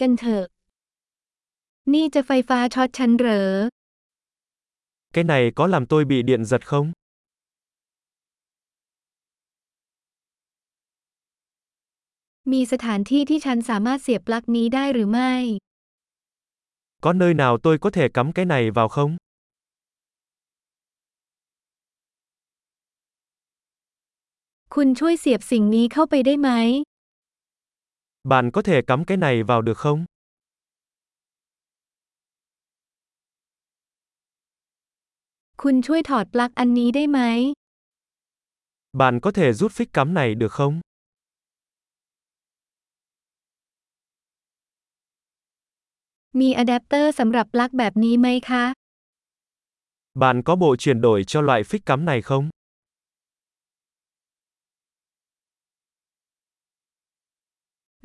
กันเถอะ นี่จะไฟฟ้าช็อตฉันเหรอ Cái này có làm tôi bị điện giật không? มีสถานที่ที่ฉันสามารถเสียบปลั๊กนี้ได้หรือไม่ Có nơi nào tôi có thể cắm cái này vào không? Bạn có thể cắm cái này vào được không? คุณช่วยถอดปลั๊กอันนี้ได้ไหม Bạn có thể rút phích cắm này được không? มีอะแดปเตอร์สำหรับปลั๊กแบบนี้ไหมคะ Bạn có bộ chuyển đổi cho loại phích cắm này không?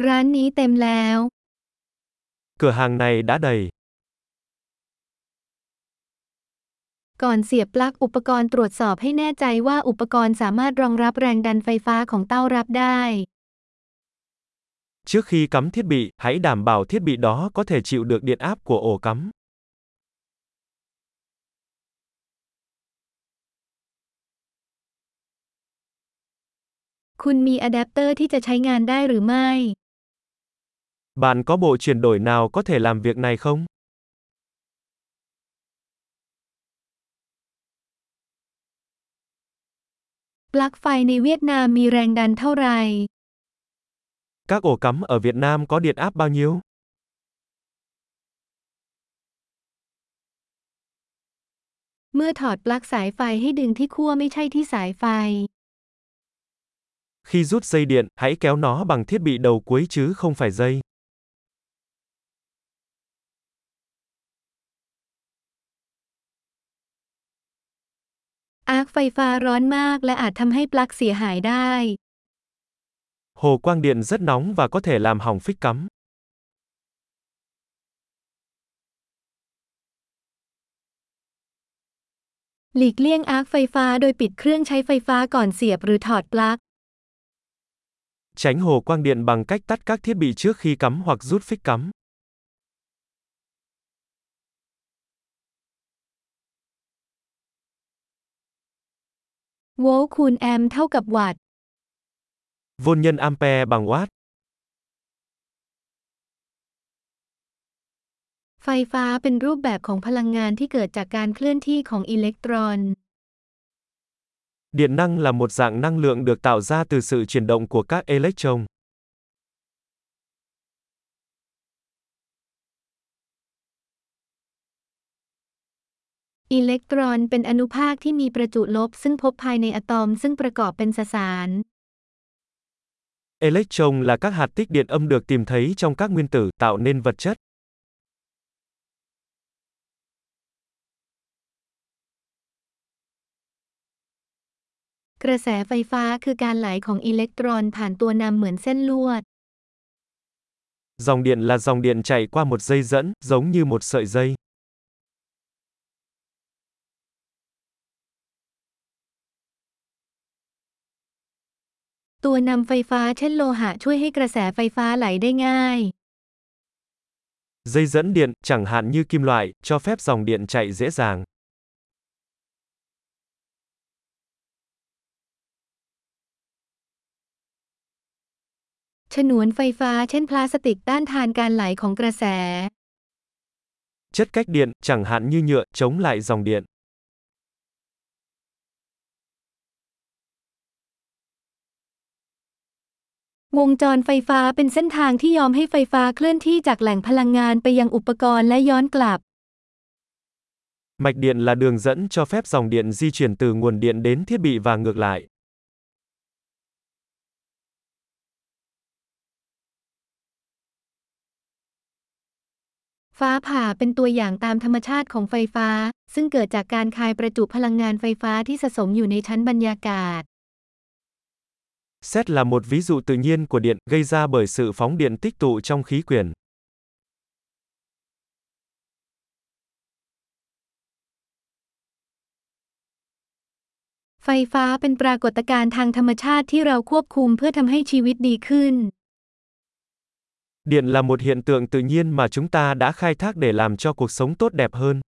ร้านนี้เต็มแล้ว Cửa hàng này đã đầy. ก่อนเสียบปลั๊กอุปกรณ์ตรวจสอบให้แน่ใจว่าอุปกรณ์สามารถรองรับแรงดันไฟฟ้าของเต้ารับได้ Trước khi cắm thiết bị, hãy đảm bảo thiết bị đó có thể chịu được điện áp của ổ cắm. คุณมีอะแดปเตอร์ที่จะใช้งานได้หรือไม่ Bạn có bộ chuyển đổi nào có thể làm việc này không? ปลั๊กไฟในเวียดนามมีแรงดันเท่าไหร่ Các ổ cắm ở Việt Nam có điện áp bao nhiêu? เมื่อถอดปลั๊กสายไฟให้ดึงที่ขั้วไม่ใช่ที่สายไฟ Khi rút dây điện, hãy kéo nó bằng thiết bị đầu cuối chứ không phải dây. ไฟฟ้าร้อนมากและอาจทำให้ปลั๊กเสียหายได้ Hồ quang điện rất nóng và có thể làm hỏng phích cắm. หลีกเลี่ยงอาร์คไฟฟ้าโดยปิดเครื่องใช้ไฟฟ้าก่อนเสียบหรือถอดปลั๊ก Tránh hồ quang điện bằng cách tắt các thiết bị trước khi cắm hoặc rút phích cắm. โวลต์คูณแอมป์เท่ากับวัตต์ Vôn nhân ampere bằng watt. ไฟฟ้าเป็นรูปแบบของพลังงานที่เกิดจากการเคลื่อนที่ของอิเล็กตรอน Điện năng là một dạng năng lượng được tạo ra từ sự chuyển động của các electron. อิเล็กตรอนเป็นอนุภาคที่มีประจุลบซึ่งพบภายในอะตอมซึ่งประกอบเป็นสสาร Electron là các hạt tích điện âm được tìm thấy trong các nguyên tử, tạo nên vật chất. กระแสไฟฟ้าคือการไหลของอิเล็กตรอนผ่านตัวนำเหมือนเส้นลวด Dòng điện là dòng điện chạy qua một dây dẫn, giống như một sợi dây. ตัวนำไฟฟ้าเช่นโลหะช่วยให้กระแสไฟฟ้าไหลได้ง่าย Dây dẫn điện, chẳng hạn như kim loại, cho phép dòng điện chạy dễ dàng. ฉนวนไฟฟ้าเช่นพลาสติกต้านทานการไหลของกระแส Chất cách điện, chẳng hạn như nhựa, chống lại dòng điện. วงจรไฟฟ้าเป็นเส้นทางที่ยอมให้ไฟฟ้าเคลื่อนที่จากแหล่งพลังงานไปยังอุปกรณ์และย้อนกลับ Mạch điện là đường dẫn cho phép dòng điện di chuyển từ nguồn điện đến thiết bị và ngược lại. ฟ้าผ่าเป็นตัวอย่างตามธรรมชาติของไฟฟ้า ซึ่งเกิดจากการคายประจุพลังงานไฟฟ้าที่สะสมอยู่ในชั้นบรรยากาศ Xét là một ví dụ tự nhiên của điện, gây ra bởi sự phóng điện tích tụ trong khí quyển. ไฟฟ้าเป็นปรากฏการณ์ทางธรรมชาติที่เราควบคุมเพื่อทำให้ชีวิตดีขึ้น Điện là một hiện tượng tự nhiên mà chúng ta đã khai thác để làm cho cuộc sống tốt đẹp hơn.